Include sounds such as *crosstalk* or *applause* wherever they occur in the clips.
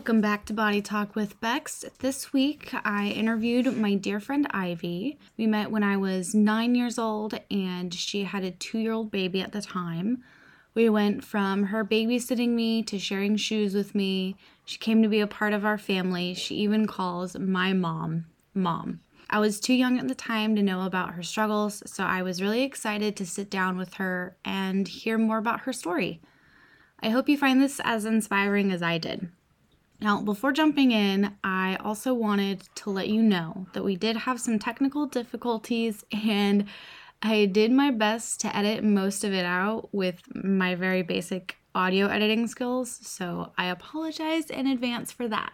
Welcome back to Body Talk with Becks. This week I interviewed my dear friend Ivy. We met when I was nine years old and she had a two year old baby at the time. We went from her babysitting me to sharing shoes with me. She came to be a part of our family. She even calls my mom, Mom. I was too young at the time to know about her struggles, so I was really excited to sit down with her and hear more about her story. I hope you find this as inspiring as I did. Now, before jumping in, I also wanted to let you know that we did have some technical difficulties and I did my best to edit most of it out with my very basic audio editing skills, so I apologize in advance for that.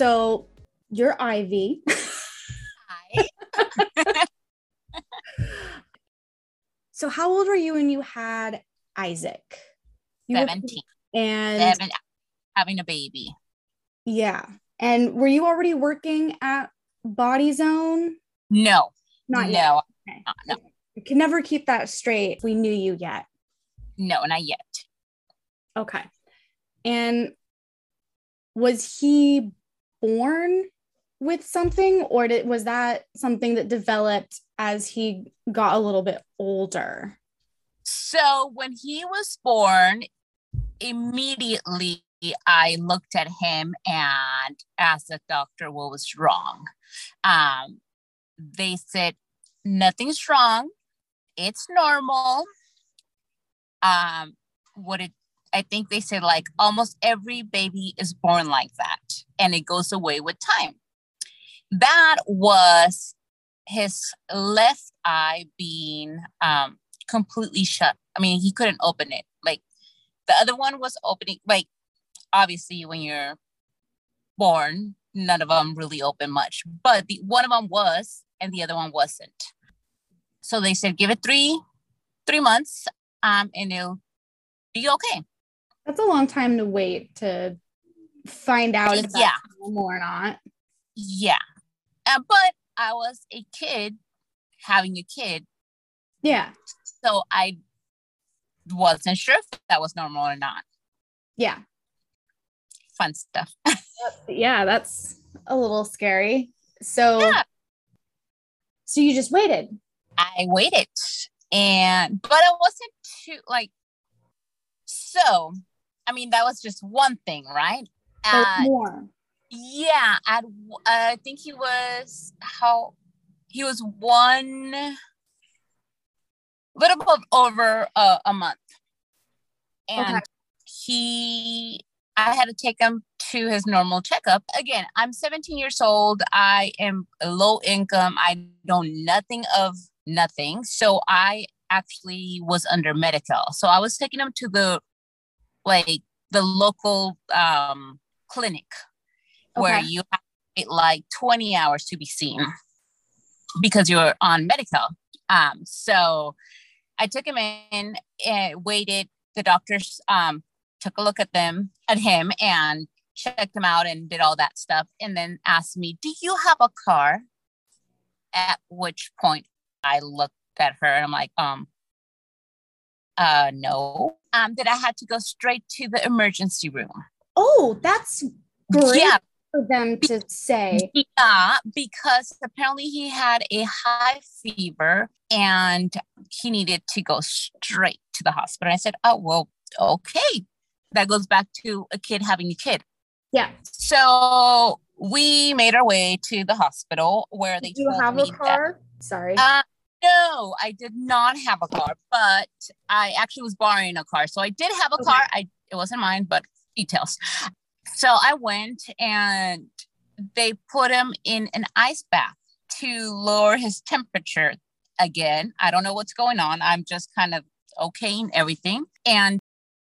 So you're Ivy. Hi. *laughs* so how old were you when you had Isaac? You were- 17. and Seven, having a baby. yeah. And were you already working at Body Zone? No. Not yet. Okay. uh, no, We can never keep that straight. We knew you yet. no, not yet. Okay. And was he born with something or did, was that something that developed as he got a little bit older? So when he was born, immediately I looked at him and asked the doctor what was wrong. Um, they said, nothing's wrong. It's normal. Um, what it I think they said like almost every baby is born like that and it goes away with time. That was his left eye being um, completely shut. I mean, he couldn't open it. Like the other one was opening, like obviously when you're born, none of them really open much, but the one of them was and the other one wasn't. So they said, give it three, three months, um, and it'll be okay. That's a long time to wait to find out if that's Yeah. normal or not. Yeah. Uh, but I was a kid having a kid, Yeah. so I wasn't sure if that was normal or not. Yeah. Fun stuff. *laughs* Yeah, that's a little scary. So Yeah. so you just waited. I waited and but I wasn't too like so I mean that was just one thing, right? Uh, more. yeah, at w- I think he was how he was one little bit over a, a month. And Okay. he I had to take him to his normal checkup. Again, I'm 17 years old. I am low income. I know nothing of nothing. So I actually was under Medi-Cal. So I was taking him to the like the local um clinic where Okay. you have to wait like 20 hours to be seen because you're on Medi-Cal. Um, so I took him in and waited. The doctors um took a look at them at him and checked him out and did all that stuff and then asked me, Do you have a car? At which point I looked at her and I'm like, um, uh no. Um, that I had to go straight to the emergency room. Oh, that's great Yeah, for them to say. Yeah, because apparently he had a high fever and he needed to go straight to the hospital. I said, Oh, well, okay. That goes back to a kid having a kid. Yeah. So we made our way to the hospital where they Do you have a that- car? Sorry. uh, no, I did not have a car, but I actually was borrowing a car. So I did have a Okay. car. I it wasn't mine, but details. So I went and they put him in an ice bath to lower his temperature again. I don't know what's going on. I'm just kind of okaying everything. And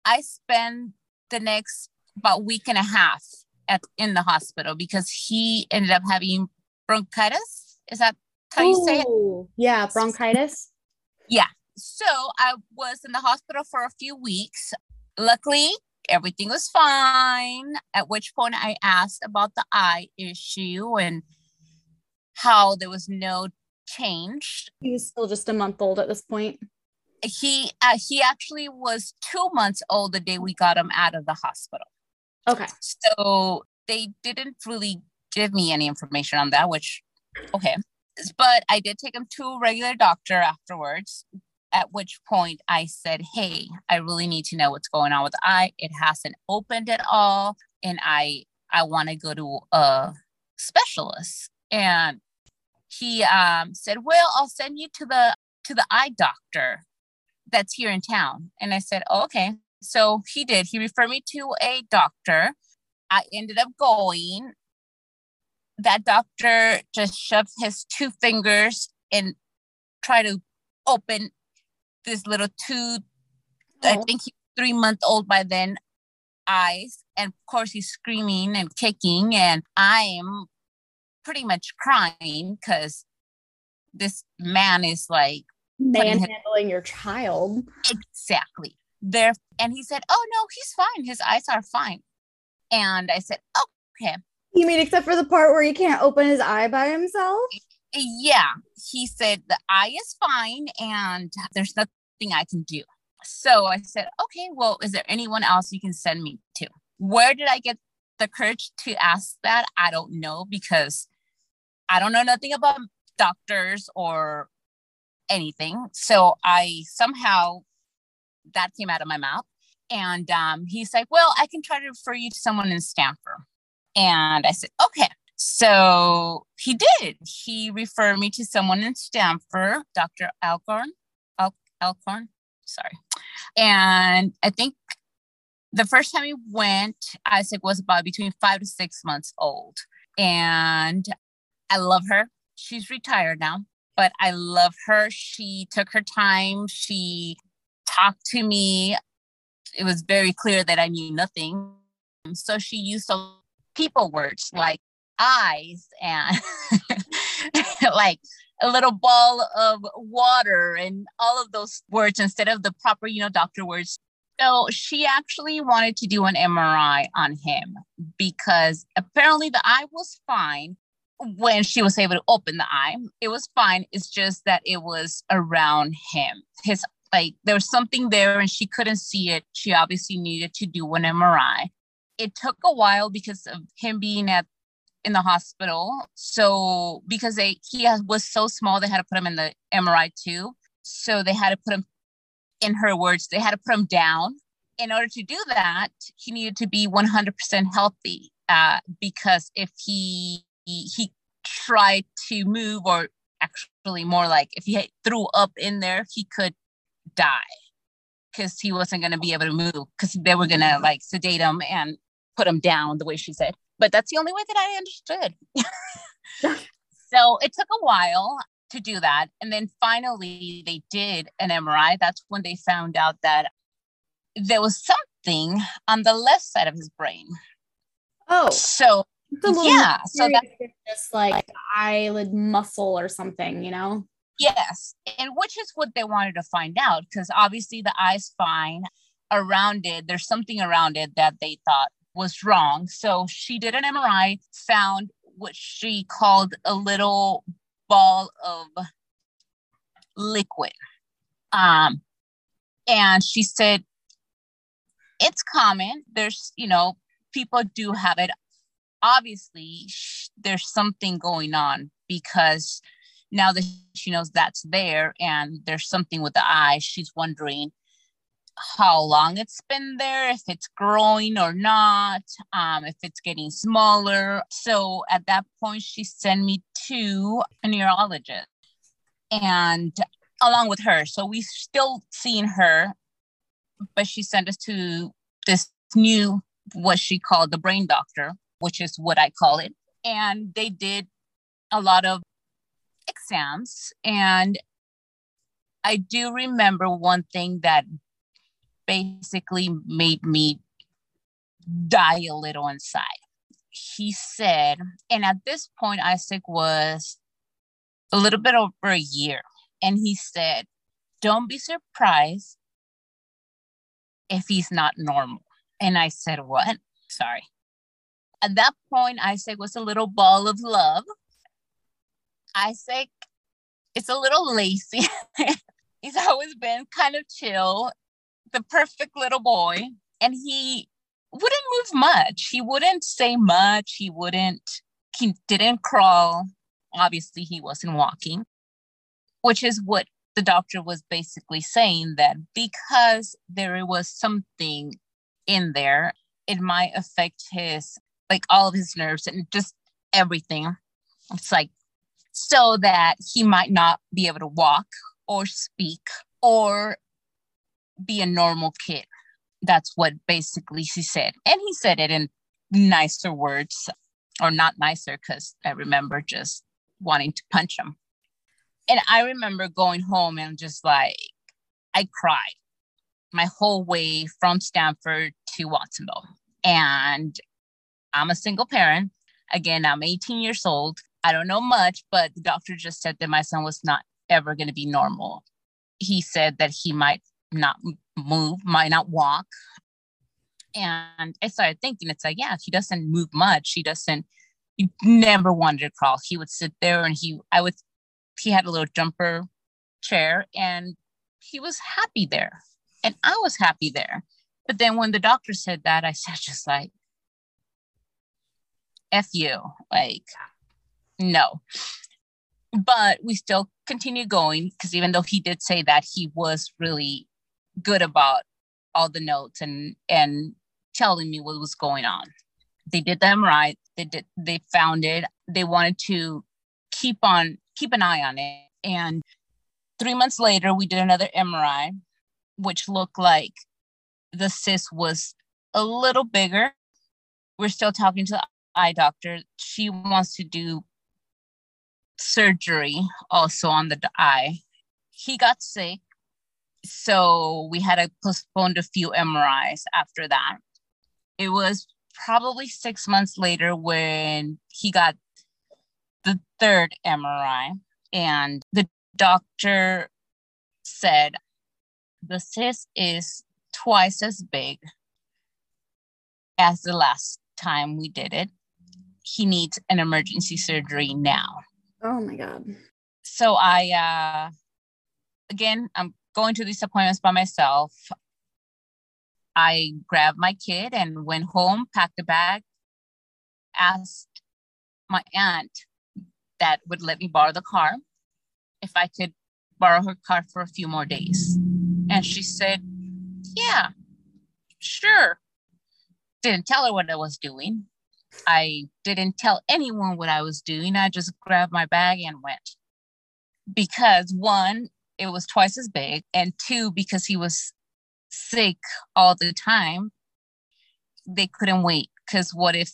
I spent the next about week and a half at in the hospital because he ended up having bronchitis. Is that how you say it? Yeah, bronchitis. Yeah. So I was in the hospital for a few weeks. Luckily, everything was fine. At which point I asked about the eye issue and how there was no change. He was still just a month old at this point. He uh, he actually was two months old the day we got him out of the hospital. Okay. So they didn't really give me any information on that, which okay. But I did take him to a regular doctor afterwards. At which point I said, Hey, I really need to know what's going on with the eye. It hasn't opened at all. And I I want to go to a specialist. And he um, said, Well, I'll send you to the to the eye doctor that's here in town. And I said, oh, okay. So he did. He referred me to a doctor. I ended up going. That doctor just shoved his two fingers and tried to open this little two, oh. I think he's three month old by then, eyes. And of course, he's screaming and kicking. And I'm pretty much crying because this man is like manhandling your child. Exactly. There and he said, Oh no, he's fine. His eyes are fine. And I said, Okay. You mean except for the part where he can't open his eye by himself? Yeah. He said the eye is fine and there's nothing I can do. So I said, Okay, well, is there anyone else you can send me to? Where did I get the courage to ask that? I don't know because I don't know nothing about doctors or anything. So I somehow that came out of my mouth. And um, he's like, Well, I can try to refer you to someone in Stanford. And I said, Okay. So he did. He referred me to someone in Stanford, Dr. Alcorn. Al- Alcorn, sorry. And I think the first time he went, Isaac was about between five to six months old. And I love her. She's retired now, but I love her. She took her time. She talked to me. It was very clear that I knew nothing. So she used some people words like eyes and *laughs* like a little ball of water and all of those words instead of the proper, you know, doctor words. So she actually wanted to do an MRI on him because apparently the eye was fine, when she was able to open the eye. It was fine. It's just that it was around him. His like there was something there and she couldn't see it. She obviously needed to do an MRI. It took a while because of him being at in the hospital. So because they he was so small, they had to put him in the MRI too. So they had to put him in her words, they had to put him down. In order to do that, he needed to be 100% healthy uh, because if he he, he tried to move, or actually more like if he threw up in there, he could die because he wasn't going to be able to move because they were going to like sedate him and put him down the way she said. But that's the only way that I understood. *laughs* so it took a while to do that. And then finally they did an MRI. That's when they found out that there was something on the left side of his brain. Oh. So yeah so that's just like eyelid muscle or something you know yes and which is what they wanted to find out because obviously the eye's fine around it there's something around it that they thought was wrong. So she did an mri found what she called a little ball of liquid. Um and she said it's common. There's you know people do have it. Obviously sh- there's something going on because now that she knows that's there and there's something with the eye, she's wondering how long it's been there, if it's growing or not, um, if it's getting smaller. So at that point, she sent me to a neurologist and along with her. So we still seeing her, but she sent us to this new, what she called the brain doctor which is what I call it. And they did a lot of exams. And I do remember one thing that basically made me die a little inside. he said, and at this point, Isaac was a little bit over a year. And he said, Don't be surprised if he's not normal. And I said, What? Sorry. At that point, Isaac was a little ball of love. Isaac it's a little lazy. *laughs* he's always been kind of chill, the perfect little boy. And he wouldn't move much. He wouldn't say much. He wouldn't, he didn't crawl. Obviously, he wasn't walking, which is what the doctor was basically saying that because there was something in there, it might affect his, like all of his nerves and just everything. It's like so that he might not be able to walk or speak or be a normal kid. That's what basically she said. And he said it in nicer words, or not nicer, because I remember just wanting to punch him. And I remember going home and just like, I cried my whole way from Stanford to Watsonville. And I'm a single parent. Again, I'm 18 years old. I don't know much, but the doctor just said that my son was not ever going to be normal. He said that he might not move, might not walk. And I started thinking, it's like, yeah, he doesn't move much. He doesn't, he never wanted to crawl. He would sit there and he, I would, he had a little jumper chair and he was happy there. And I was happy there. But then when the doctor said that, I said, just like, F you. Like, no. But we still continue going because even though he did say that he was really good about all the notes and and telling me what was going on. They did them right. They did they found it. They wanted to keep on keep an eye on it. And three months later we did another MRI, which looked like the cyst was a little bigger. We're still talking to the eye doctor. She wants to do surgery also on the eye. He got sick, so we had to postpone a few MRIs after that. It was probably six months later when he got the third MRI, and the doctor said the cyst is twice as big as the last time we did it. He needs an emergency surgery now. Oh my God. So I, uh, again, I'm going to these appointments by myself. I grabbed my kid and went home, packed a bag, asked my aunt that would let me borrow the car if I could borrow her car for a few more days. And she said, Yeah, sure. Didn't tell her what I was doing. I didn't tell anyone what I was doing. I just grabbed my bag and went. Because one, it was twice as big, and two, because he was sick all the time, they couldn't wait. Because what if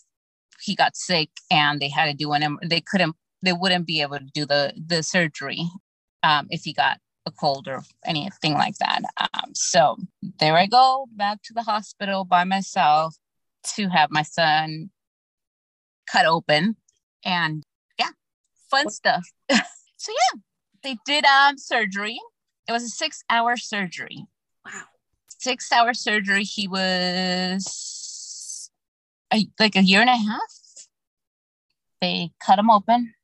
he got sick and they had to do an they couldn't they wouldn't be able to do the the surgery um, if he got a cold or anything like that. Um, so there I go back to the hospital by myself to have my son cut open and yeah, fun stuff. *laughs* so yeah, they did um surgery. It was a six hour surgery. Wow. Six hour surgery. He was a, like a year and a half. They cut him open.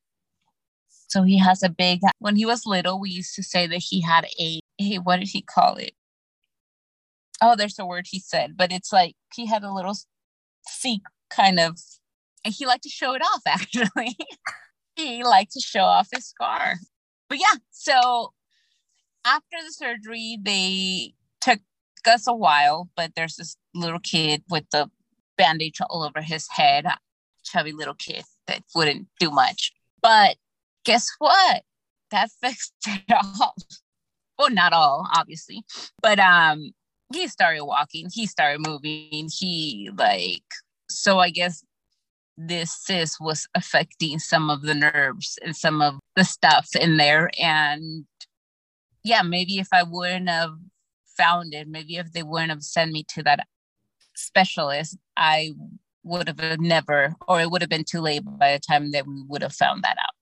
So he has a big, when he was little, we used to say that he had a, hey, what did he call it? Oh, there's a word he said, but it's like he had a little seek kind of and he liked to show it off *laughs* actually. He liked to show off his scar. But yeah so after the surgery they took us a while but there's this little kid with the bandage all over his head chubby little kid that wouldn't do much. But guess what? That *laughs* fixed it all. Well not all obviously. But um he started walking. He started moving. He like so i guess this cyst was affecting some of the nerves and some of the stuff in there. And yeah, maybe if I wouldn't have found it, maybe if they wouldn't have sent me to that specialist, I would have never, or it would have been too late by the time that we would have found that out.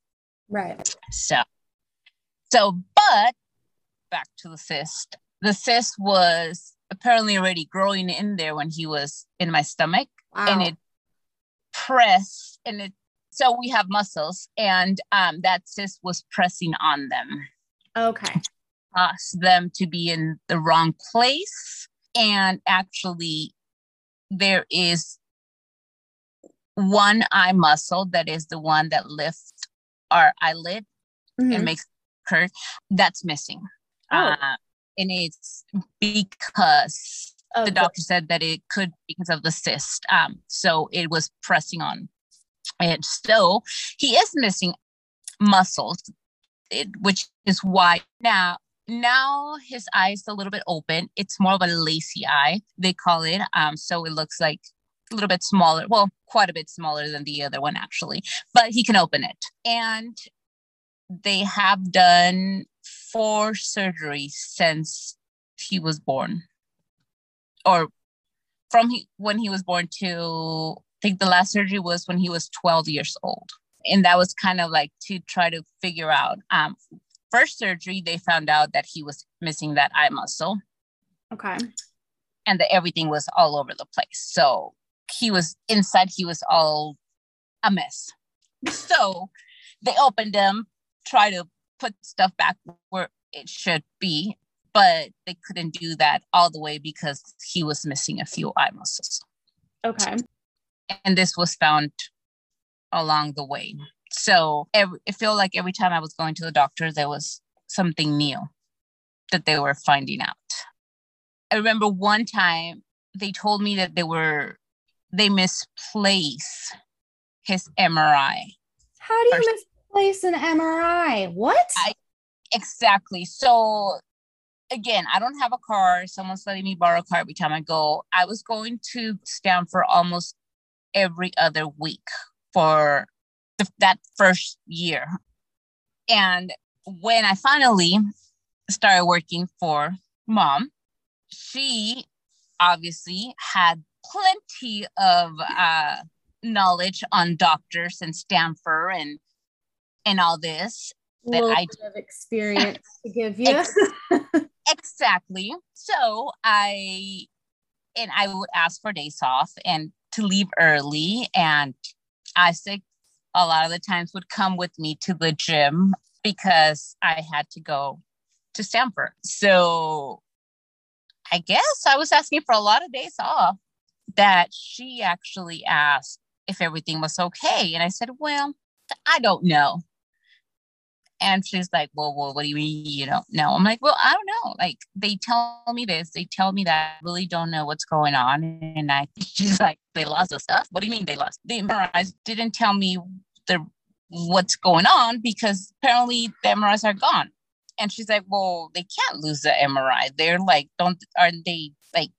Right. So, so, but back to the cyst. The cyst was apparently already growing in there when he was in my stomach, wow. and it pressed, and it. So we have muscles, and um, that cyst was pressing on them. Okay. Cause them to be in the wrong place, and actually, there is one eye muscle that is the one that lifts our eyelid mm-hmm. and makes curve that's missing oh. uh, and it's because oh, the doctor good. said that it could because of the cyst um so it was pressing on. And so he is missing muscles it, which is why now now his eye is a little bit open. It's more of a lazy eye they call it um so it looks like a little bit smaller well quite a bit smaller than the other one actually but he can open it. And they have done four surgeries since he was born or from he, when he was born to i think the last surgery was when he was 12 years old. And that was kind of like to try to figure out um first surgery they found out that he was missing that eye muscle. Okay. And that everything was all over the place. So he was inside he was all a mess. *laughs* So they opened him try to put stuff back where it should be, but they couldn't do that all the way because he was missing a few eye muscles. Okay. And this was found along the way. So every, it felt like every time I was going to the doctor, there was something new that they were finding out. I remember one time they told me that they were they misplaced his MRI. How do you place an MRI. What? I, exactly. So again, I don't have a car. Someone's letting me borrow a car every time I go. I was going to Stanford almost every other week for the, that first year. And when I finally started working for mom, she obviously had plenty of uh, knowledge on doctors and Stanford and and all this that I have experience to give *laughs* you. *laughs* exactly. So I and I would ask for days off and to leave early. And Isaac a lot of the times would come with me to the gym because I had to go to Stanford. So I guess I was asking for a lot of days off that she actually asked if everything was okay. And I said, Well, I don't know. And she's like, well, well, what do you mean you don't know? I'm like, well, I don't know. Like they tell me this, they tell me that, I really don't know what's going on. And I *laughs* she's like, they lost the stuff. What do you mean they lost? The MRIs didn't tell me the what's going on because apparently the MRIs are gone. And she's like, well, they can't lose the MRI. They're like, don't aren't they like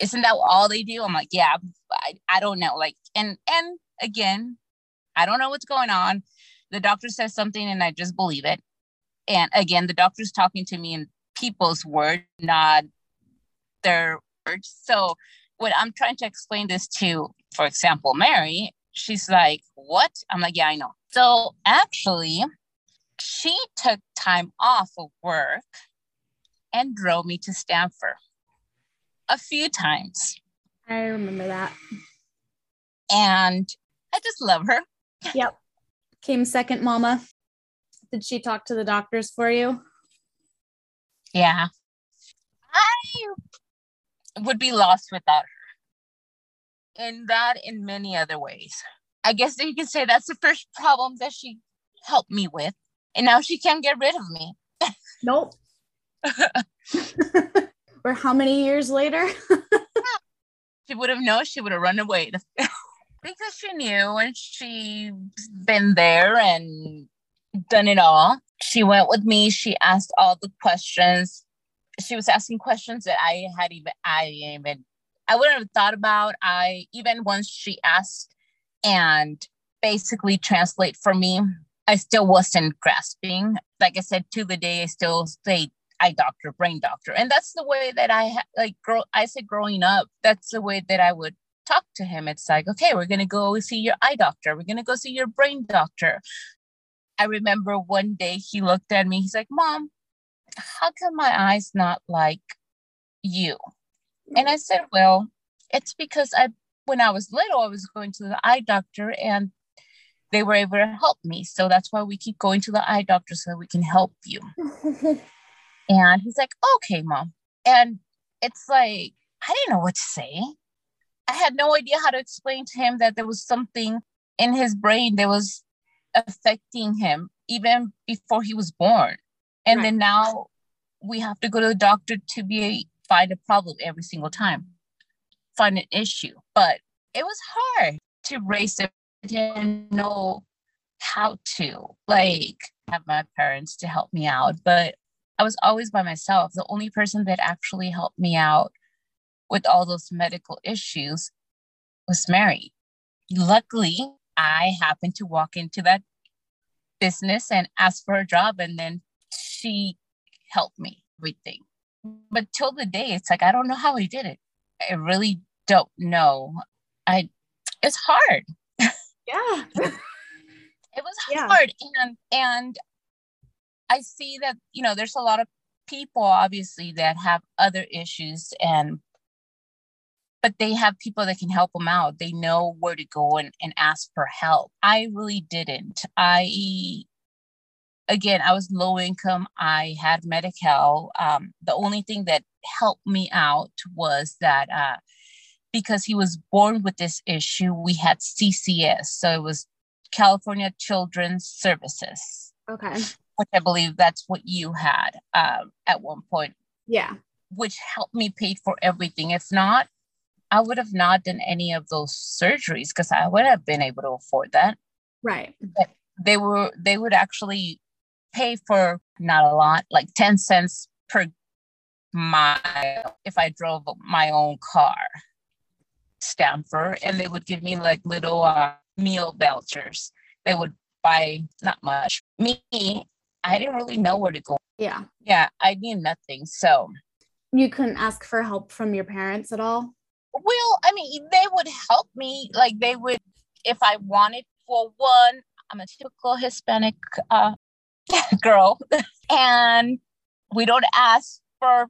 isn't that all they do? I'm like, yeah, I, I don't know. Like, and and again, I don't know what's going on the doctor says something and I just believe it. And again, the doctor's talking to me in people's words, not their words. So when I'm trying to explain this to, for example, Mary, she's like, What? I'm like, Yeah, I know. So actually, she took time off of work and drove me to Stanford a few times. I remember that. And I just love her. Yep came second, Mama? Did she talk to the doctors for you? Yeah. I would be lost without her. In that, in many other ways. I guess you can say that's the first problem that she helped me with. And now she can't get rid of me. Nope. *laughs* or how many years later? *laughs* she would have known she would have run away *laughs* because she knew and she's been there and done it all. She went with me. She asked all the questions. She was asking questions that I had even I even I wouldn't have thought about. I even once she asked and basically translate for me, I still wasn't grasping. Like I said, to the day I still say eye doctor, brain doctor, and that's the way that I like. Grow. I said growing up, that's the way that I would talk to him. It's like, okay, we're going to go see your eye doctor. We're going to go see your brain doctor. I remember one day he looked at me. He's like, Mom, how come my eyes not like you? And I said, Well, it's because I, when I was little, I was going to the eye doctor and they were able to help me. So that's why we keep going to the eye doctor so we can help you. *laughs* and he's like, Okay, mom. And it's like, I didn't know what to say. I had no idea how to explain to him that there was something in his brain that was affecting him even before he was born. And right. then now we have to go to the doctor to be find a problem every single time, find an issue. But it was hard to raise him. I didn't know how to like have my parents to help me out, but I was always by myself. The only person that actually helped me out with all those medical issues was Mary. Luckily, I happened to walk into that business and ask for a job, and then she helped me everything. But till the day, it's like I don't know how he did it. I really don't know. I it's hard. Yeah. *laughs* it was yeah. hard. And and I see that, you know, there's a lot of people obviously that have other issues and but they have people that can help them out. They know where to go and, and ask for help. I really didn't. I, again, I was low income. I had Medi-Cal. Um, the only thing that helped me out was that uh, because he was born with this issue, we had CCS. So it was California Children's Services. Okay. Which I believe that's what you had um, at one point. Yeah. Which helped me pay for everything. If not, I would have not done any of those surgeries because I would have been able to afford that. Right. But they were they would actually pay for not a lot, like 10 cents per mile if I drove my own car. Stanford, and they would give me like little uh, meal vouchers. They would buy not much. Me, I didn't really know where to go. Yeah. Yeah, I knew nothing. So you couldn't ask for help from your parents at all? Well, I mean, they would help me. Like they would, if I wanted for one, I'm a typical Hispanic uh, *laughs* girl, and we don't ask for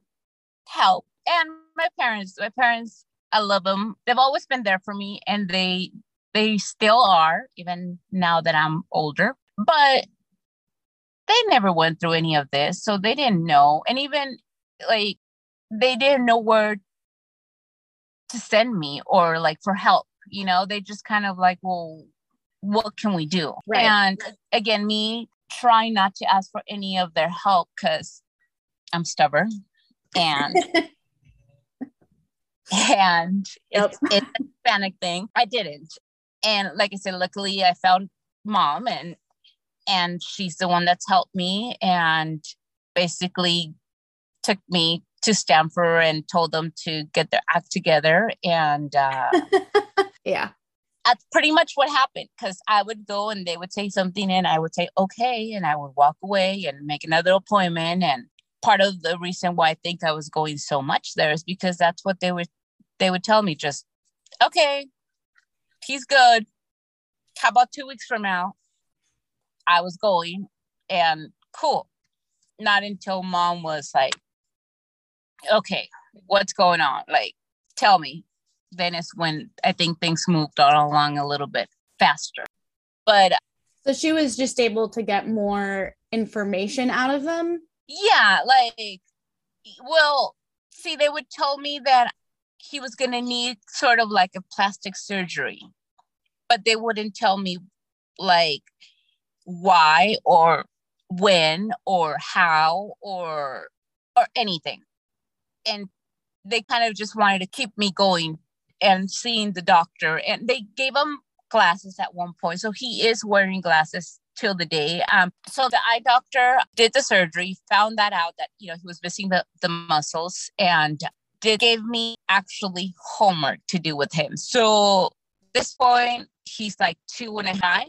help. And my parents, my parents, I love them. They've always been there for me, and they they still are, even now that I'm older. But they never went through any of this, so they didn't know. And even like they didn't know where to send me or like for help you know they just kind of like well what can we do right. and again me trying not to ask for any of their help because i'm stubborn and *laughs* and yep. it's, it's a hispanic thing i didn't and like i said luckily i found mom and and she's the one that's helped me and basically took me to Stanford and told them to get their act together. And uh, *laughs* yeah, that's pretty much what happened because I would go and they would say something and I would say, okay. And I would walk away and make another appointment. And part of the reason why I think I was going so much there is because that's what they would, they would tell me just, okay, he's good. How about two weeks from now? I was going and cool. Not until mom was like, okay, what's going on? Like, tell me. Then it's when I think things moved on along a little bit faster. But uh, so she was just able to get more information out of them? Yeah, like, well, see, they would tell me that he was going to need sort of like a plastic surgery, but they wouldn't tell me like why or when or how or or anything and they kind of just wanted to keep me going and seeing the doctor. And they gave him glasses at one point. So he is wearing glasses till the day. Um so the eye doctor did the surgery found that out that you know he was missing the, the muscles and did gave me actually homework to do with him. So this point he's like two and a half.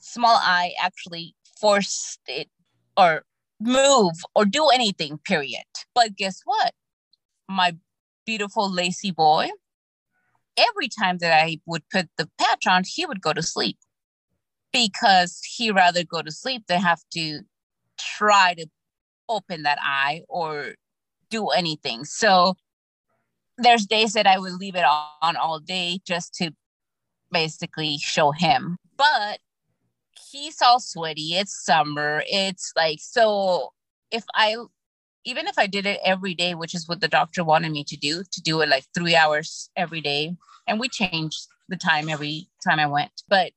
Small eye actually forced it or move or do anything period. But guess what my beautiful lacy boy every time that I would put the patch on, he would go to sleep because he rather go to sleep than have to try to open that eye or do anything. So there's days that I would leave it on all day just to basically show him. But he's all sweaty. It's summer. It's like so if I even if I did it every day, which is what the doctor wanted me to do, to do it like three hours every day, and we changed the time every time I went, but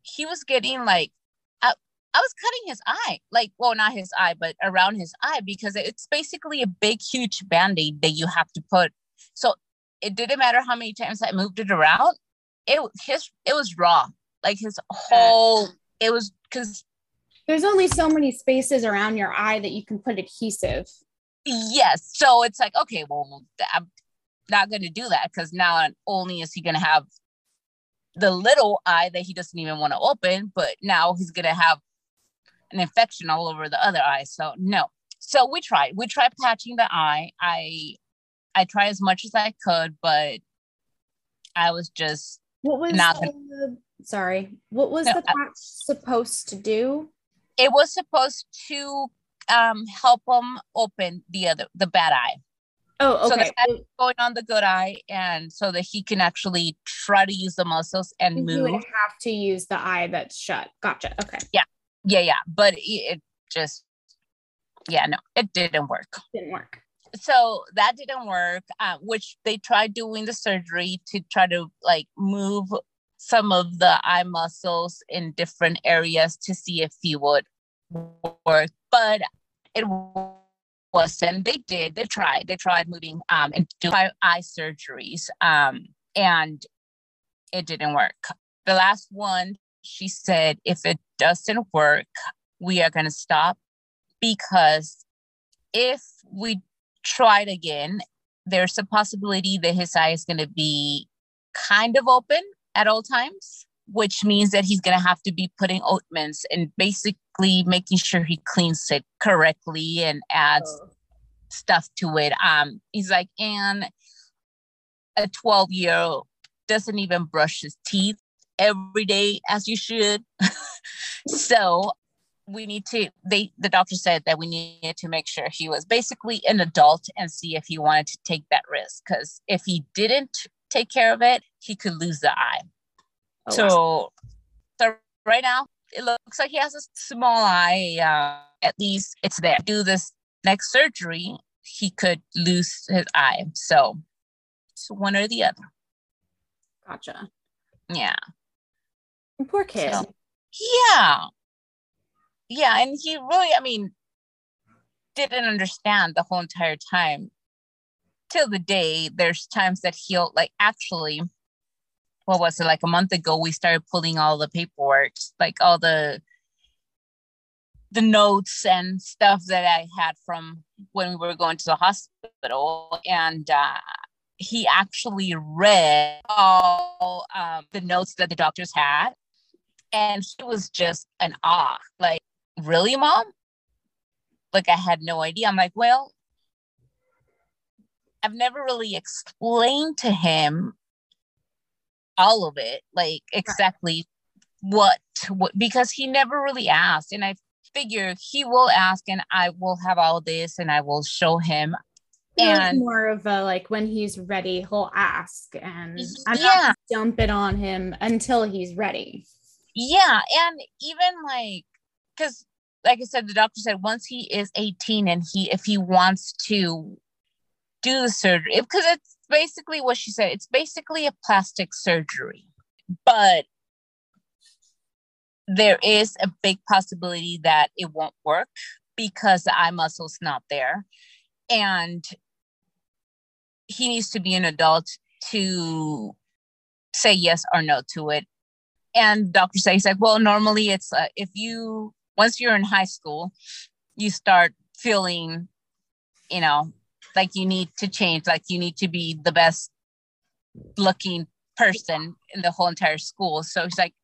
he was getting like I, I was cutting his eye, like well, not his eye, but around his eye because it's basically a big, huge band-aid that you have to put. So it didn't matter how many times I moved it around, it his it was raw. Like his whole it was because there's only so many spaces around your eye that you can put adhesive. Yes. So it's like, okay, well, I'm not going to do that because now not only is he going to have the little eye that he doesn't even want to open, but now he's going to have an infection all over the other eye. So no. So we tried. We tried patching the eye. I I tried as much as I could, but I was just what was not the, sorry. What was no, the patch supposed to do? It was supposed to um, help him open the other the bad eye. Oh, okay. So going on the good eye, and so that he can actually try to use the muscles and you move. You would have to use the eye that's shut. Gotcha. Okay. Yeah, yeah, yeah. But it, it just, yeah, no, it didn't work. Didn't work. So that didn't work. Uh, which they tried doing the surgery to try to like move some of the eye muscles in different areas to see if he would work, but it wasn't. They did. They tried. They tried moving um, and doing eye surgeries, um, and it didn't work. The last one, she said, if it doesn't work, we are going to stop because if we try it again, there's a possibility that his eye is going to be kind of open at all times, which means that he's going to have to be putting ointments and basically making sure he cleans it correctly and adds oh. stuff to it. Um, he's like, and a 12 year old doesn't even brush his teeth every day as you should. *laughs* so we need to they the doctor said that we needed to make sure he was basically an adult and see if he wanted to take that risk because if he didn't take care of it, he could lose the eye. Oh, so, wow. so right now it looks like he has a small eye. Uh, at least it's there. Do this next surgery, he could lose his eye. So, so one or the other. Gotcha. Yeah. Poor kid. So, yeah. Yeah, and he really, I mean, didn't understand the whole entire time till the day there's times that he'll like actually what was it like a month ago we started pulling all the paperwork like all the the notes and stuff that i had from when we were going to the hospital. And uh, he actually read all um, the notes that the doctors had. And he was just an awe like really mom? Like i had no idea. I'm like well I've never really explained to him all of it, like exactly what, what because he never really asked. And I figure he will ask and I will have all this and I will show him. And more of a like when he's ready, he'll ask and I'm yeah. not dump it on him until he's ready. Yeah. And even like because like I said, the doctor said once he is 18 and he if he wants to do the surgery because it's basically what she said. It's basically a plastic surgery, but there is a big possibility that it won't work because the eye muscle's not there. And he needs to be an adult to say yes or no to it. And doctor says like, well, normally it's uh, if you once you're in high school, you start feeling, you know, like you need to change like you need to be the best looking person in the whole entire school so it's like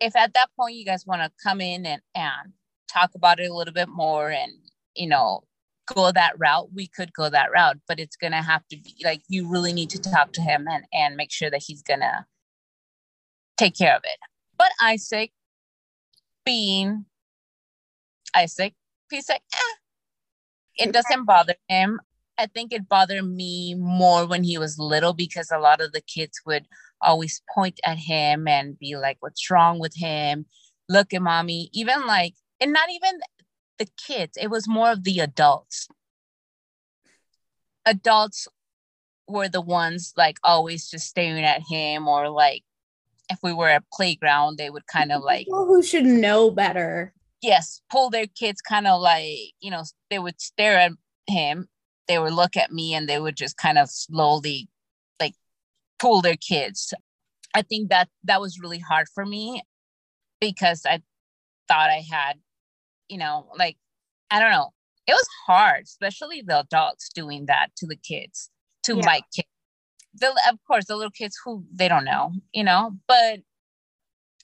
if at that point you guys want to come in and, and talk about it a little bit more and you know go that route, we could go that route, but it's gonna have to be like you really need to talk to him and and make sure that he's gonna take care of it. But Isaac, being Isaac, he's like, eh, it doesn't bother him. I think it bothered me more when he was little because a lot of the kids would always point at him and be like, What's wrong with him? Look at mommy. Even like, and not even the kids, it was more of the adults. Adults were the ones like always just staring at him or like if we were at playground they would kind of like People who should know better yes pull their kids kind of like you know they would stare at him they would look at me and they would just kind of slowly like pull their kids. I think that that was really hard for me because i thought i had you know like i don't know. It was hard especially the adults doing that to the kids to Yeah. my kids the of course the little kids who they don't know you know but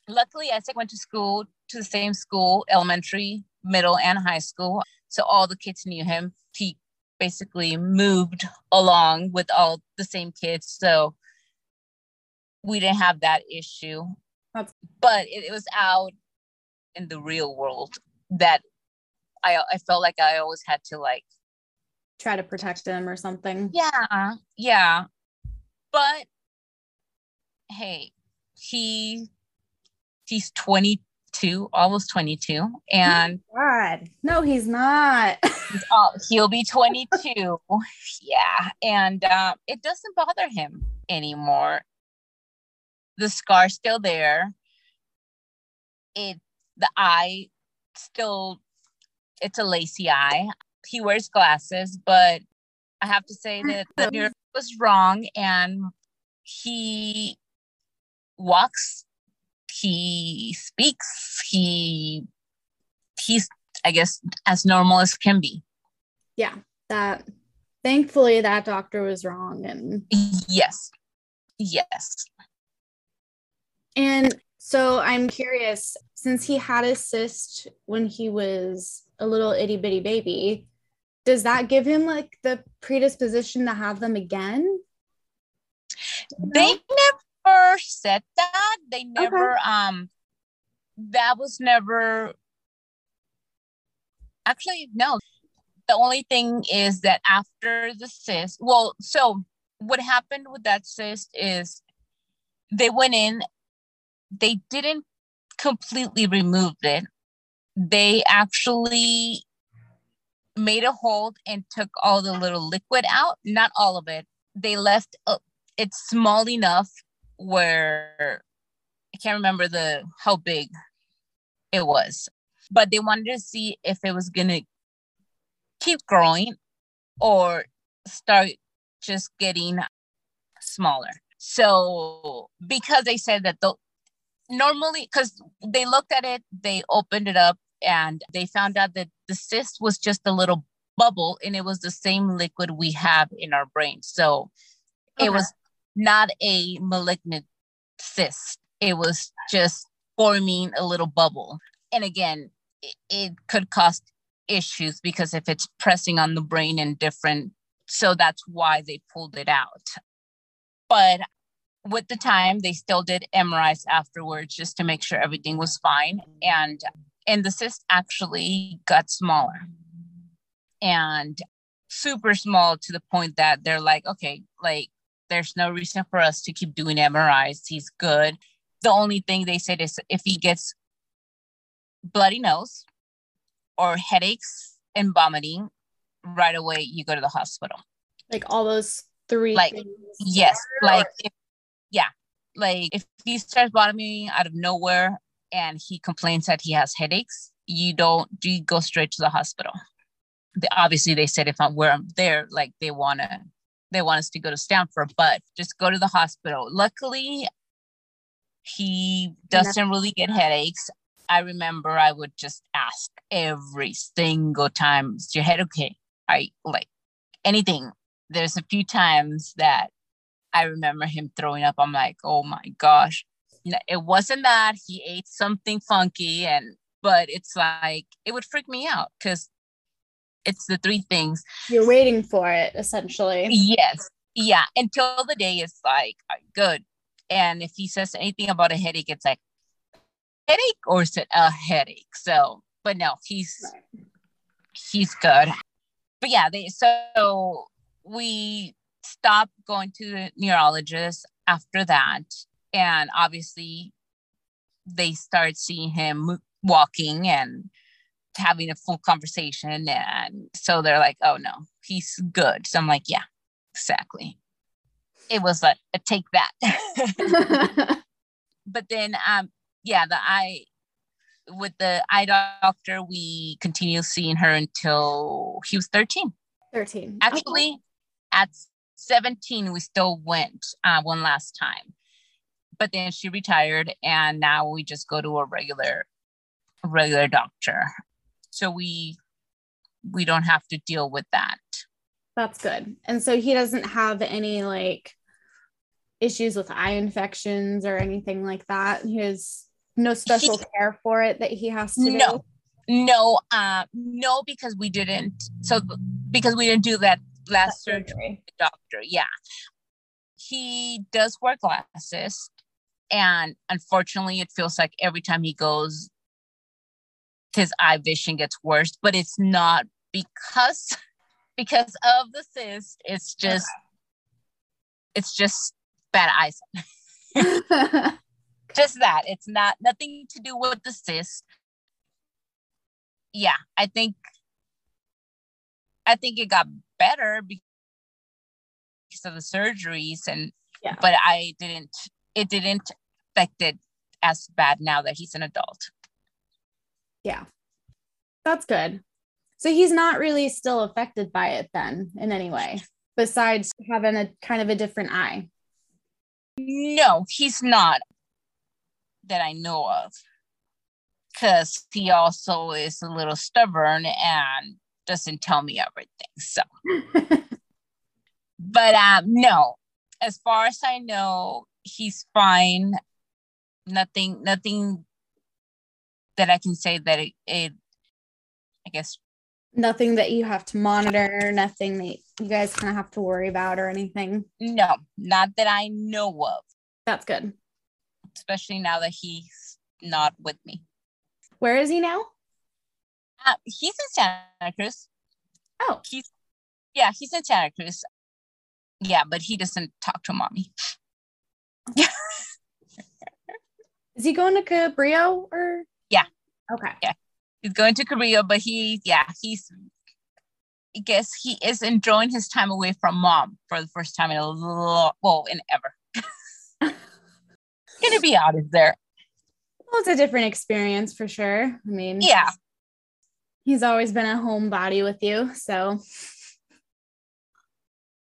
luckily isaac went to school to the same school elementary middle and high school. So all the kids knew him. He basically moved along with all the same kids so we didn't have that issue. That's- but it, it was out in the real world that i i felt like i always had to like try to protect him or something. Yeah yeah. But hey he he's 22 almost 22 and god. No he's not. *laughs* uh, he'll be 22 yeah and uh, it doesn't bother him anymore. The scar's still there. It the eye still it's a lazy eye. He wears glasses but i have to say that the nerve was wrong and he walks he speaks he he's i guess as normal as can be. Yeah that thankfully that doctor was wrong and yes. Yes. And so i'm curious since he had a cyst when he was a little itty bitty baby does that give him like the predisposition to have them again? They never said that. They never um that was never actually no. The only thing is that after the cyst well so what happened with that cyst is they went in they didn't completely remove it. They actually made a hold and took all the little liquid out not all of it. They left uh, it small enough where i can't remember the how big it was but they wanted to see if it was gonna keep growing or start just getting smaller. So because they said that the normally because they looked at it they opened it up and they found out that the cyst was just a little bubble and it was the same liquid we have in our brain. So it was not a malignant cyst. It was just forming a little bubble. And again it, it could cause issues because if it's pressing on the brain and different so that's why they pulled it out. But with the time they still did MRIs afterwards just to make sure everything was fine. And and the cyst actually got smaller and super small to the point that they're like okay like there's no reason for us to keep doing MRIs he's good. The only thing they said is if he gets bloody nose or headaches and vomiting right away you go to the hospital. Like all those three Like, things. Yes, together, like if, yeah, like if he starts vomiting out of nowhere and he complains that he has headaches, you don't you go straight to the hospital. The, obviously, they said if I'm where I'm there, like they wanna they want us to go to Stanford, but just go to the hospital. Luckily, he doesn't really get headaches. I remember I would just ask every single time, "Is your head okay?" I like anything. There's a few times that I remember him throwing up. I'm like, oh my gosh. It wasn't that he ate something funky and but it's like it would freak me out because it's the three things. You're waiting for it, essentially. Yes. Yeah. Until the day is like good. And if he says anything about a headache, it's like headache or is it a headache? So, but no, he's right. he's good. But yeah, they so we stopped going to the neurologist after that. And obviously they start seeing him walking and having a full conversation. And so they're like, oh no, he's good. So I'm like, yeah, exactly. It was like a take that. *laughs* *laughs* but then, um, yeah, the eye with the eye doctor, we continued seeing her until he was 13. 13. Actually, okay. at 17, we still went uh, one last time. But then she retired, and now we just go to a regular, regular doctor so we we don't have to deal with that. That's good. And so he doesn't have any like issues with eye infections or anything like that? He has no special he, care for it that he has to no. do? no uh no because we didn't so because we didn't do that last that surgery. surgery doctor yeah. He does wear glasses and unfortunately it feels like every time he goes his eye vision gets worse, but it's not because *laughs* because of the cyst. It's just it's just bad eyesight. *laughs* *laughs* just that. It's not nothing to do with the cyst. Yeah, I think I think it got better because of the surgeries and yeah. but I didn't it didn't affect it as bad now that he's an adult. Yeah. That's good. So he's not really still affected by it then in any way, besides having a kind of a different eye. No, he's not that I know of. Because he also is a little stubborn and doesn't tell me everything. So, *laughs* but um, no, as far as I know, he's fine. Nothing, nothing that I can say that it, it I guess nothing that you have to monitor, nothing that you guys kind of have to worry about or anything. No, not that I know of. That's good. Especially now that he's not with me. Where is he now? Uh, he's in Santa Cruz. Oh, he's yeah, he's in Santa Cruz. Yeah, but he doesn't talk to mommy. Yeah. *laughs* is he going to Cabrillo or? Okay. Yeah. He's going to Korea, but he, yeah, he's, I guess he is enjoying his time away from mom for the first time in a little, well, in ever. *laughs* *laughs* Gonna be out of there. Well, it's a different experience for sure. I mean, yeah. He's always been a homebody with you. So,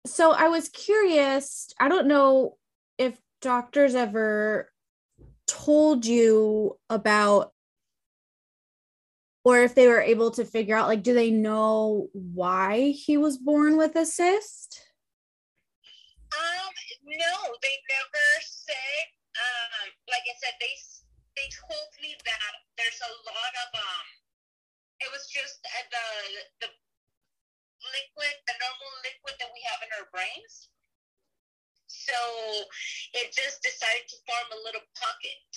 so I was curious. I don't know if doctors ever told you about or if they were able to figure out like do they know why he was born with a cyst? Um no they never said um like i said they they told me that there's a lot of um it was just uh, the the liquid the normal liquid that we have in our brains. So it just decided to form a little pocket.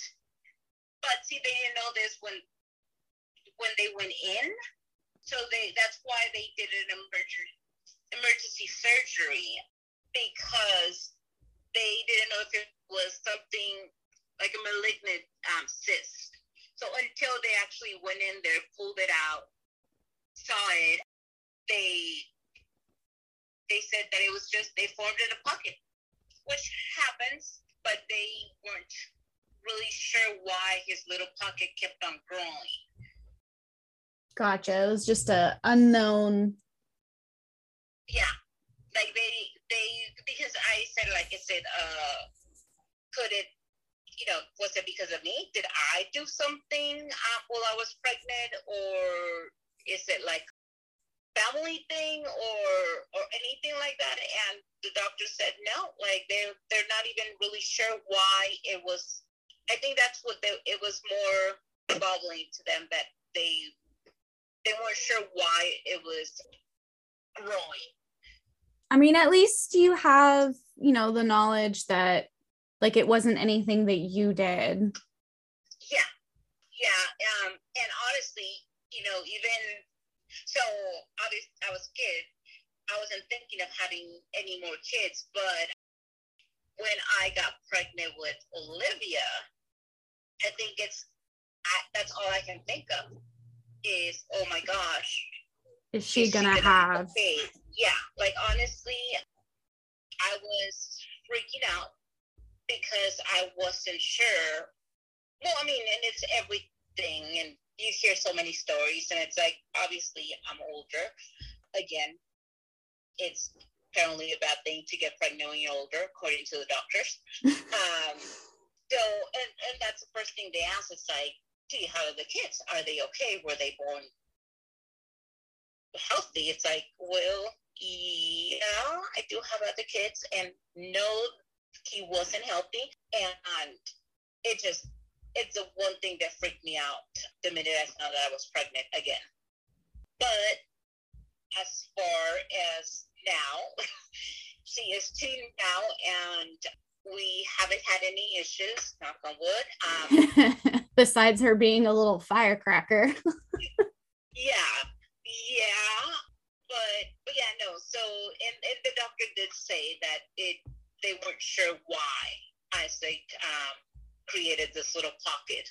But see they didn't know this when when they went in. So they that's why they did an emergency emergency surgery because they didn't know if it was something like a malignant um, cyst. So until they actually went in there, pulled it out, saw it, they they said that it was just they formed in a pocket, which happens, but they weren't really sure why his little pocket kept on growing. Gotcha. It was just a unknown. Yeah, like they they because I said like I said, uh, could it, you know, was it because of me? Did I do something uh, while I was pregnant, or is it like family thing or or anything like that? And the doctor said no, like they they're not even really sure why it was. I think that's what they, it was more boggling to them that they they weren't sure why it was growing. I mean, at least you have, you know, the knowledge that like it wasn't anything that you did. Yeah, yeah. Um, and honestly, you know, even so, obviously, I was a kid. I wasn't thinking of having any more kids, but when I got pregnant with Olivia, I think it's I, that's all I can think of is, oh my gosh, is she is gonna she have? Okay. Yeah, like honestly, I was freaking out because I wasn't sure. Well, I mean, and it's everything, and you hear so many stories, and it's like obviously I'm older. Again, it's apparently a bad thing to get pregnant when you're older, according to the doctors. *laughs* um, so, and, and that's the first thing they ask. It's like, gee, how are the kids? Are they okay? Were they born healthy? It's like, well, yeah, I do have other kids, and no, he wasn't healthy, and it just it's the one thing that freaked me out the minute I found that I was pregnant again. But as far as now, *laughs* she is two now, and we haven't had any issues. Knock on wood. Um, *laughs* Besides her being a little firecracker. *laughs* yeah, yeah, but but yeah, no. So and, and the doctor did say that it they weren't sure why Isaac um, created this little pocket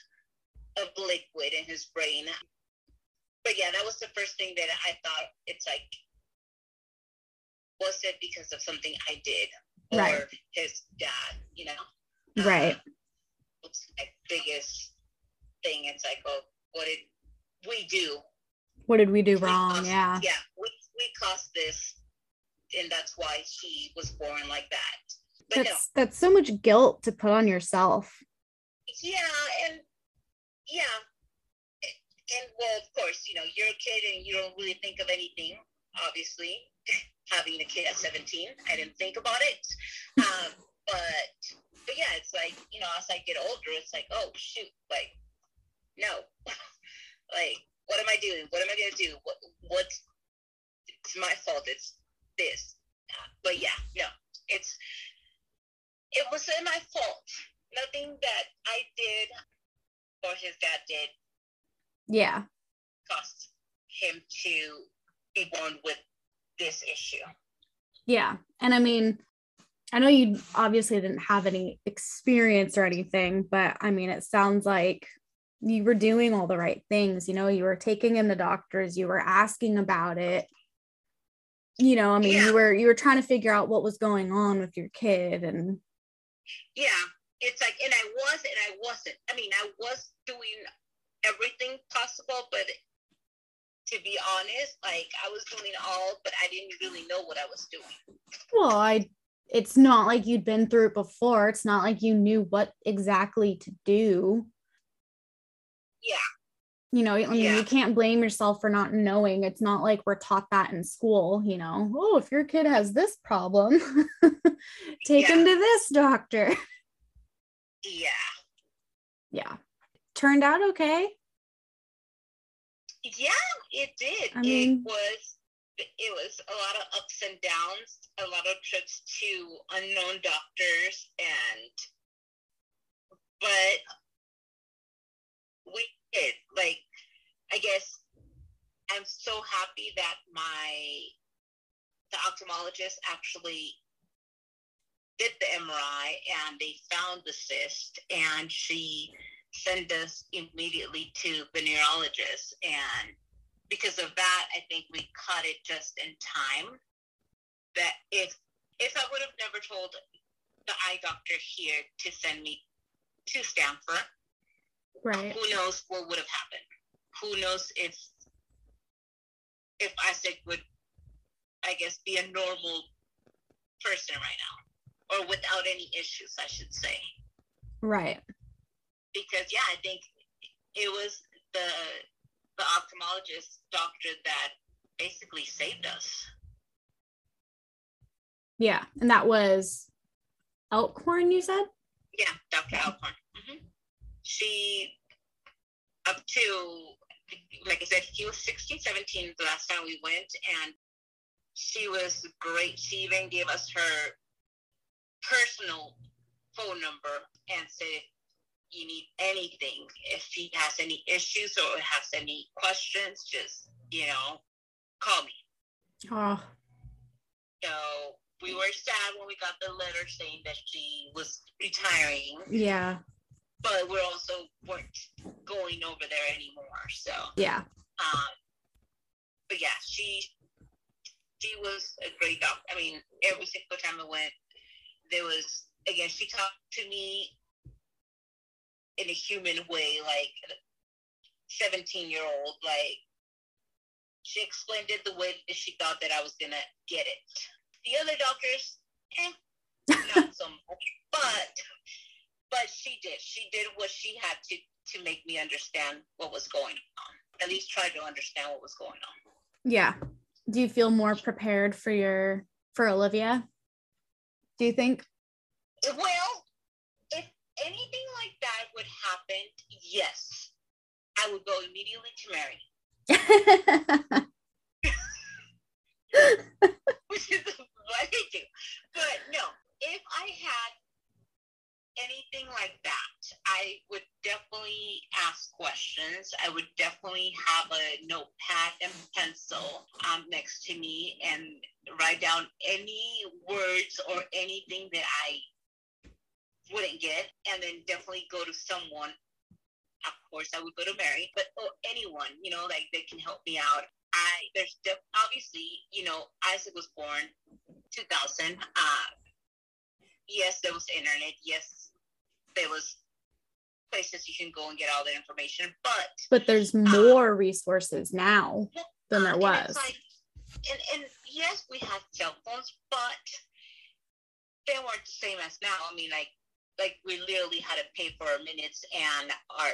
of liquid in his brain. But yeah, that was the first thing that I thought. It's like, was it because of something I did or Right. his dad? You know, right. Um, it's my biggest thing. It's like, oh, what did we do What did we do we wrong? caused- Yeah. Yeah, we, we caused this, and that's why he was born like that. But That's that's so much guilt to put on yourself. yeah, and yeah, and well, of course, you know, you're a kid and you don't really think of anything. Obviously, *laughs* having a kid at 17, I didn't think about it. Um, but but yeah, it's like you know, as I get older, it's like, oh shoot, like no, *laughs* like what am I doing? What am I gonna do? What what's it's my fault. It's this. But yeah, no, it's it wasn't my fault. Nothing that I did or his dad did Yeah. caused him to be born with this issue. Yeah. And I mean, I know you obviously didn't have any experience or anything, but I mean, it sounds like you were doing all the right things. You know, you were taking in the doctors, you were asking about it. You know, I mean, Yeah. you were you were trying to figure out what was going on with your kid and Yeah, it's like, and I was and I wasn't. I mean, I was doing everything possible, but to be honest, like I was doing all, but I didn't really know what I was doing. well, I it's not like you'd been through it before. It's not like you knew what exactly to do. Yeah. You know, I mean, Yeah. you can't blame yourself for not knowing. It's not like we're taught that in school, you know. Oh, if your kid has this problem, *laughs* take him to this doctor. *laughs* Yeah, Yeah. Turned out okay. Yeah, it did. I mean- it was. It was a lot of ups and downs, a lot of trips to unknown doctors, and but we did. Like, I guess I'm so happy that my the ophthalmologist actually did the MRI and they found the cyst and she sent us immediately to the neurologist and because of that I think we caught it just in time that if if I would have never told the eye doctor here to send me to Stanford Right. who knows what would have happened? Who knows if if Isaac would, I guess, be a normal person right now, or without any issues, I should say. Right. Because yeah, I think it was the the ophthalmologist doctor that basically saved us. Yeah. And that was Elkhorn, you said? Yeah, Dr. Yeah. Alcorn. hmm She, up to like I said, he was 16, 17 the last time we went, and she was great. She even gave us her personal phone number and said, you need anything, if he has any issues or has any questions, just, you know, call me. Oh, So we were sad when we got the letter saying that she was retiring, yeah. but we're also weren't going over there anymore. So, Yeah. um, but yeah, she she was a great doctor. I mean, every single time I went, there was again she talked to me in a human way, like seventeen year old. Like she explained it the way that she thought that I was gonna get it. The other doctors, eh, not so much, but but she did. She did what she had to to make me understand what was going on. At least try to understand what was going on. Yeah. Do you feel more prepared for your for Olivia? Do you think? Well, anything like that would happen, yes, I would go immediately to Mary, *laughs* which is what I do. But no, if I had anything like that, I would definitely ask questions. I would definitely have a notepad and pencil um, next to me and write down any words or anything that I wouldn't get, and then definitely go to someone. Of course, I would go to Mary, but oh, anyone, you know, like they can help me out. I there's def- obviously, you know, Isaac was born 2000. Uh, yes, there was internet. Yes, there was places you can go and get all the information, but but there's more resources now than there was. like, and, and yes, we had cell phones, but they weren't the same as now. I mean, like, like we literally had to pay for our minutes and our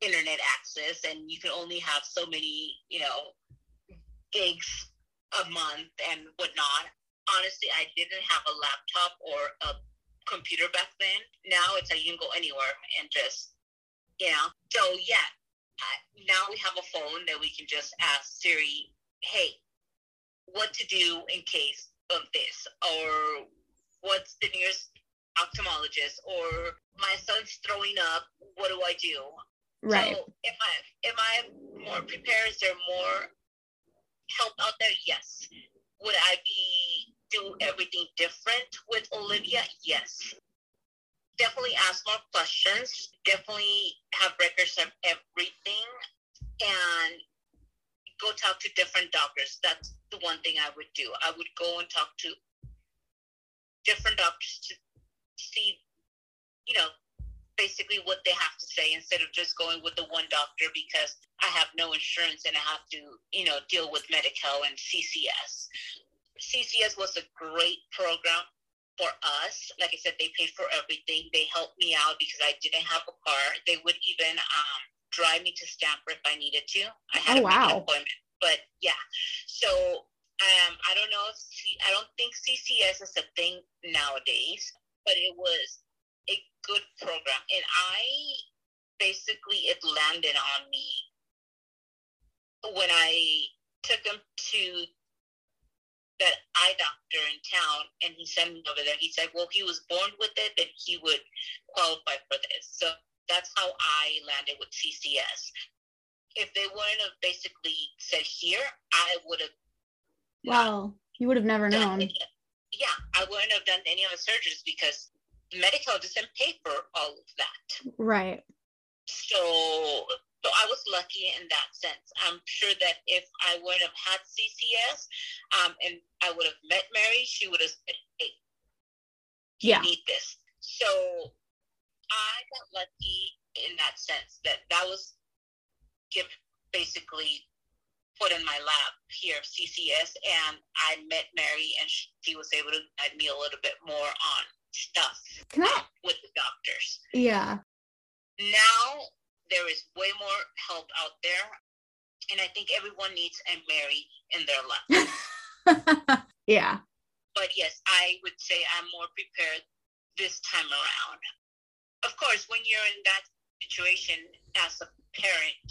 internet access, and you can only have so many, you know, gigs a month and whatnot. Honestly, I didn't have a laptop or a computer back then. Now it's like you can go anywhere and just, you know. So yeah, now we have a phone that we can just ask Siri, hey, what to do in case of this, or what's the nearest ophthalmologist, or my son's throwing up, what do I do? right. So am I am I more prepared? Is there more help out there? Yes. Would I be do everything different with Olivia? Yes. Definitely ask more questions. Definitely have records of everything and go talk to different doctors. That's the one thing I would do. I would go and talk to different doctors to see, you know, basically what they have to say instead of just going with the one doctor because I have no insurance and I have to, you know, deal with Medi-Cal and CCS. CCS was a great program for us. Like I said, they paid for everything. They helped me out because I didn't have a car. They would even um, drive me to Stanford if I needed to. I had Oh, an wow. appointment. But yeah, so um, I don't know if C- I don't think CCS is a thing nowadays, but it was a good program, and I basically it landed on me when I took him to that eye doctor in town, and he sent me over there. He said, "Well, he was born with it, then he would qualify for this." So that's how I landed with CCS. If they wouldn't have basically said here, I would have Well, you would have never known. any- yeah, I wouldn't have done any of the surgeries because Medi-Cal doesn't pay for all of that. Right. So, so I was lucky in that sense. I'm sure that if I wouldn't have had CCS, um, and I would have met Mary, she would have said, "Hey, you Yeah. need this." So, I got lucky in that sense that that was give basically put in my lap here CCS, and I met Mary, and she was able to guide me a little bit more on stuff Can I? um, with the doctors Yeah. now there is way more help out there and i think everyone needs a mary in their life *laughs* yeah. but yes i would say i'm more prepared this time around of course when you're in that situation as a parent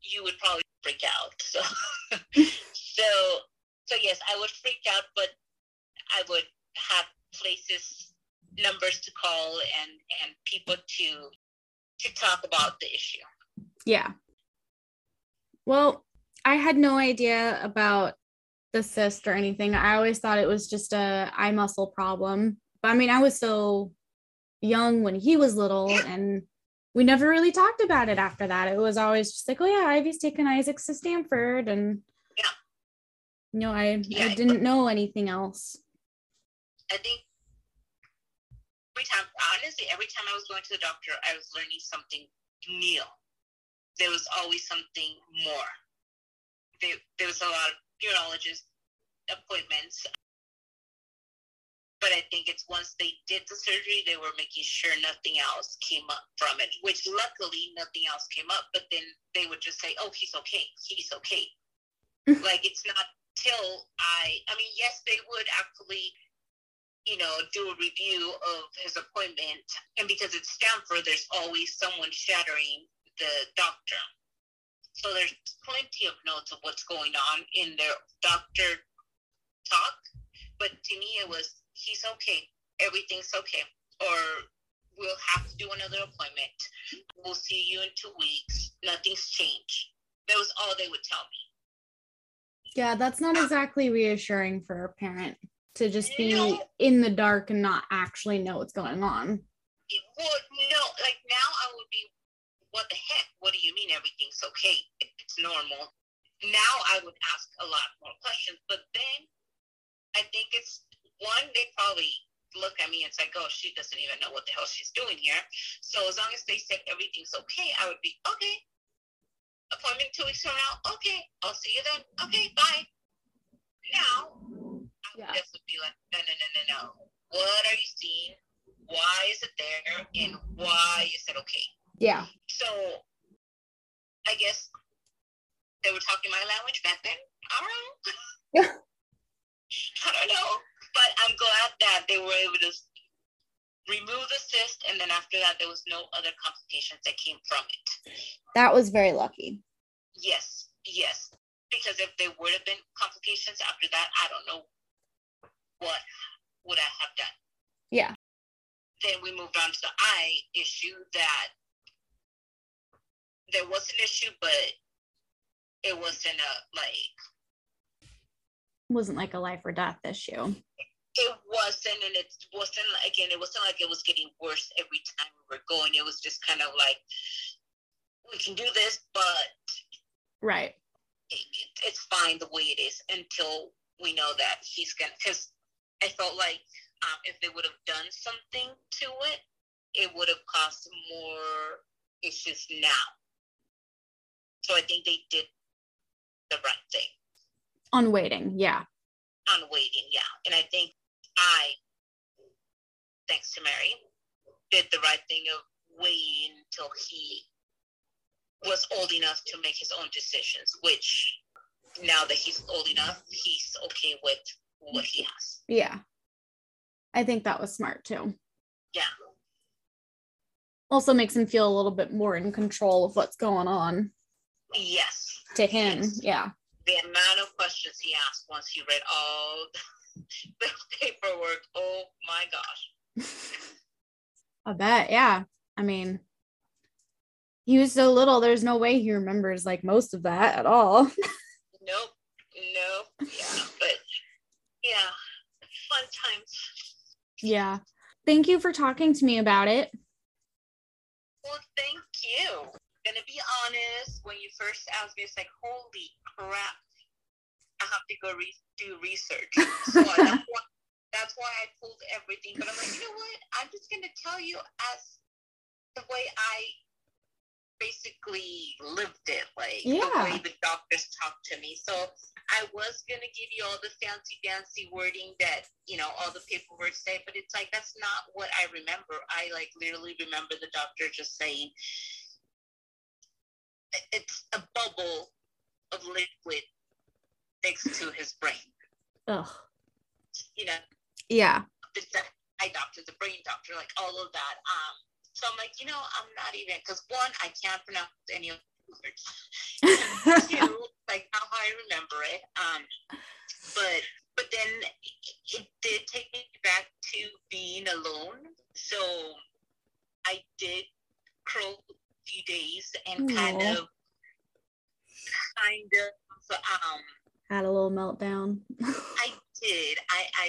you would probably freak out. *laughs* So, *laughs* so, so yes, I would freak out, but I would have places, numbers to call, and and people to to talk about the issue. Yeah. Well, I had no idea about the cyst or anything. I always thought it was just a eye muscle problem. But I mean, I was so young when he was little *laughs* and we never really talked about it after that. It was always just like, oh yeah, Ivy's taking Isaac to Stanford and yeah. You know, I, Yeah, I didn't know anything else. I think every time, honestly, every time I was going to the doctor, I was learning something new. There was always something more. There, there was a lot of neurologist appointments. But I think it's once they did the surgery, they were making sure nothing else came up from it, which luckily nothing else came up. But then they would just say, oh, he's okay. He's okay. Mm-hmm. like it's not till I, I mean, yes, they would actually you know, do a review of his appointment. And because it's Stanford, there's always someone shadowing the doctor. So there's plenty of notes of what's going on in their doctor talk. But to me, it was, he's okay. Everything's okay. Or we'll have to do another appointment. We'll see you in two weeks. Nothing's changed. That was all they would tell me. Yeah, that's not exactly reassuring for a parent to just be No. in the dark and not actually know what's going on. Well, no, like now I would be, what the heck? What do you mean everything's okay? It's normal. Now I would ask a lot more questions, but then I think it's one, they probably look at me and say, oh, she doesn't even know what the hell she's doing here. So as long as they said everything's okay, I would be, okay. Appointment two weeks from now, okay, I'll see you then. Okay, bye. Now, I would Yeah. just would be like, no, no, no, no, no. What are you seeing? Why is it there? And why is it okay? Yeah. So I guess they were talking my language back then. I don't know. *laughs* I don't know. But I'm glad that they were able to remove the cyst and then after that there was no other complications that came from it. That was very lucky. Yes, yes. Because if there would have been complications after that, I don't know what would I have done. Yeah. Then we moved on to the eye issue that there was an issue, but it wasn't a like Wasn't like a life or death issue. it wasn't and it wasn't again it wasn't like it was getting worse every time we were going. It was just kind of like we can do this, but Right. it, it's fine the way it is until we know that he's gonna because i felt like um, if they would have done something to it it would have caused more issues now so i think they did the right thing On waiting. Yeah. on waiting yeah and i think i thanks to mary did the right thing of waiting until he was old enough to make his own decisions which now that he's old enough he's okay with what he has Yeah. I think that was smart too. yeah Also makes him feel a little bit more in control of what's going on yes to him. Yes. Yeah. The amount of questions he asked once he read all *laughs* the paperwork oh my gosh I bet. Yeah. I mean, he was so little, there's no way he remembers like most of that at all. *laughs* nope nope yeah but yeah fun times yeah. Thank you for talking to me about it. Well, thank you. Gonna be honest, when you first asked me, it's like, holy crap, I have to go re- do research. *laughs* So that's, why, that's why I pulled everything. But I'm like, you know what? I'm just gonna tell you as the way I basically lived it, like Yeah. the way the doctors talked to me. So I was gonna give you all the fancy dancy wording that you know all the paperwork say, but it's like that's not what I remember. I like literally remember the doctor just saying it's a bubble of liquid next to his brain. Ugh. You know, Yeah. the the eye doctor, the brain doctor, like all of that. Um, so I'm like, you know, I'm not even because one, I can't pronounce any of the words. too, like how I remember it. Um, but but then it, it did take me back to being alone. So I did a few days and kind of kind of um Had a little meltdown. I did. I I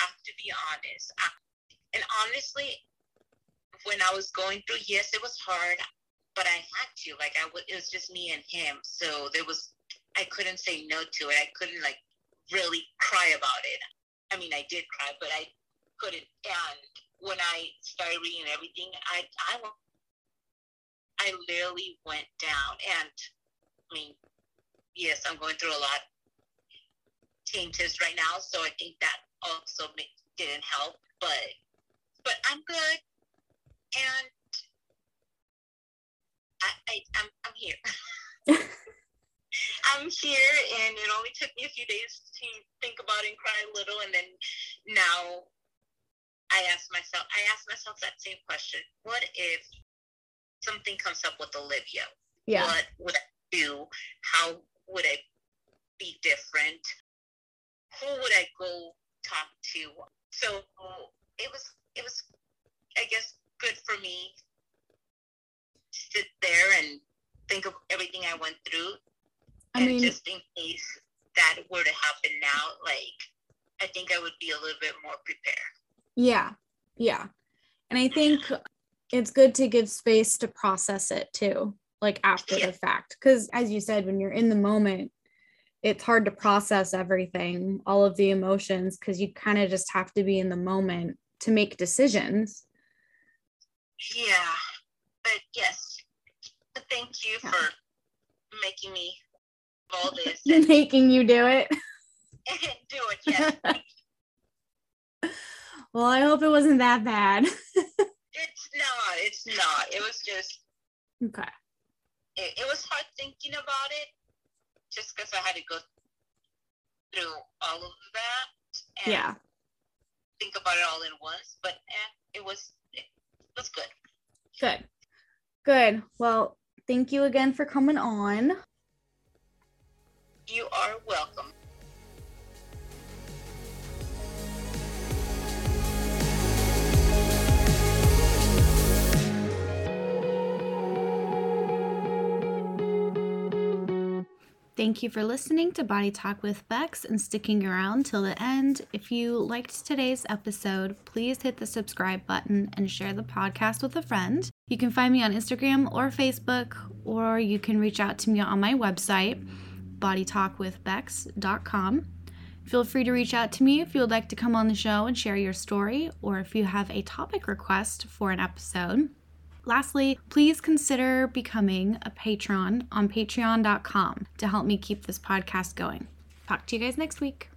have to be honest. I, and honestly, when I was going through, yes, it was hard, but I had to. Like I, w- it was just me and him, so there was. I couldn't say no to it. I couldn't like really cry about it. I mean, I did cry, but I couldn't. And when I started reading everything, I I I literally went down, and I mean, yes, I'm going through a lot changes right now, so I think that also didn't help. But but I'm good, and I, I I'm I'm here. *laughs* I'm here, and it only took me a few days to think about it and cry a little, and then now I ask myself I ask myself that same question: What if something comes up with Olivia? yeah. what would I do? How would I be different? Who would I go talk to? So it was it was I guess good for me to sit there and think of everything I went through I and mean, just in case that were to happen now, like I think I would be a little bit more prepared. yeah. Yeah. And I think it's good to give space to process it too, like after Yeah. the fact. Because as you said, when you're in the moment, it's hard to process everything, all of the emotions, because you kind of just have to be in the moment to make decisions. Yeah. But yes. Thank you Yeah. for making me all this *laughs* and Making you do it. *laughs* do it, yes. *laughs* well, I hope it wasn't that bad. Not. It's not. It was just. okay. It, it was hard thinking about it, just because I had to go through all of that and Yeah. think about it all at once. But eh, it was it was good. Good. Good. Well, thank you again for coming on. You are welcome. Thank you for listening to Body Talk with Becks and sticking around till the end. If you liked today's episode, please hit the subscribe button and share the podcast with a friend. You can find me on Instagram or Facebook, or you can reach out to me on my website, bodytalkwithbex.com. Feel free to reach out to me if you would like to come on the show and share your story, or if you have a topic request for an episode. Lastly, please consider becoming a patron on patreon.com to help me keep this podcast going. Talk to you guys next week.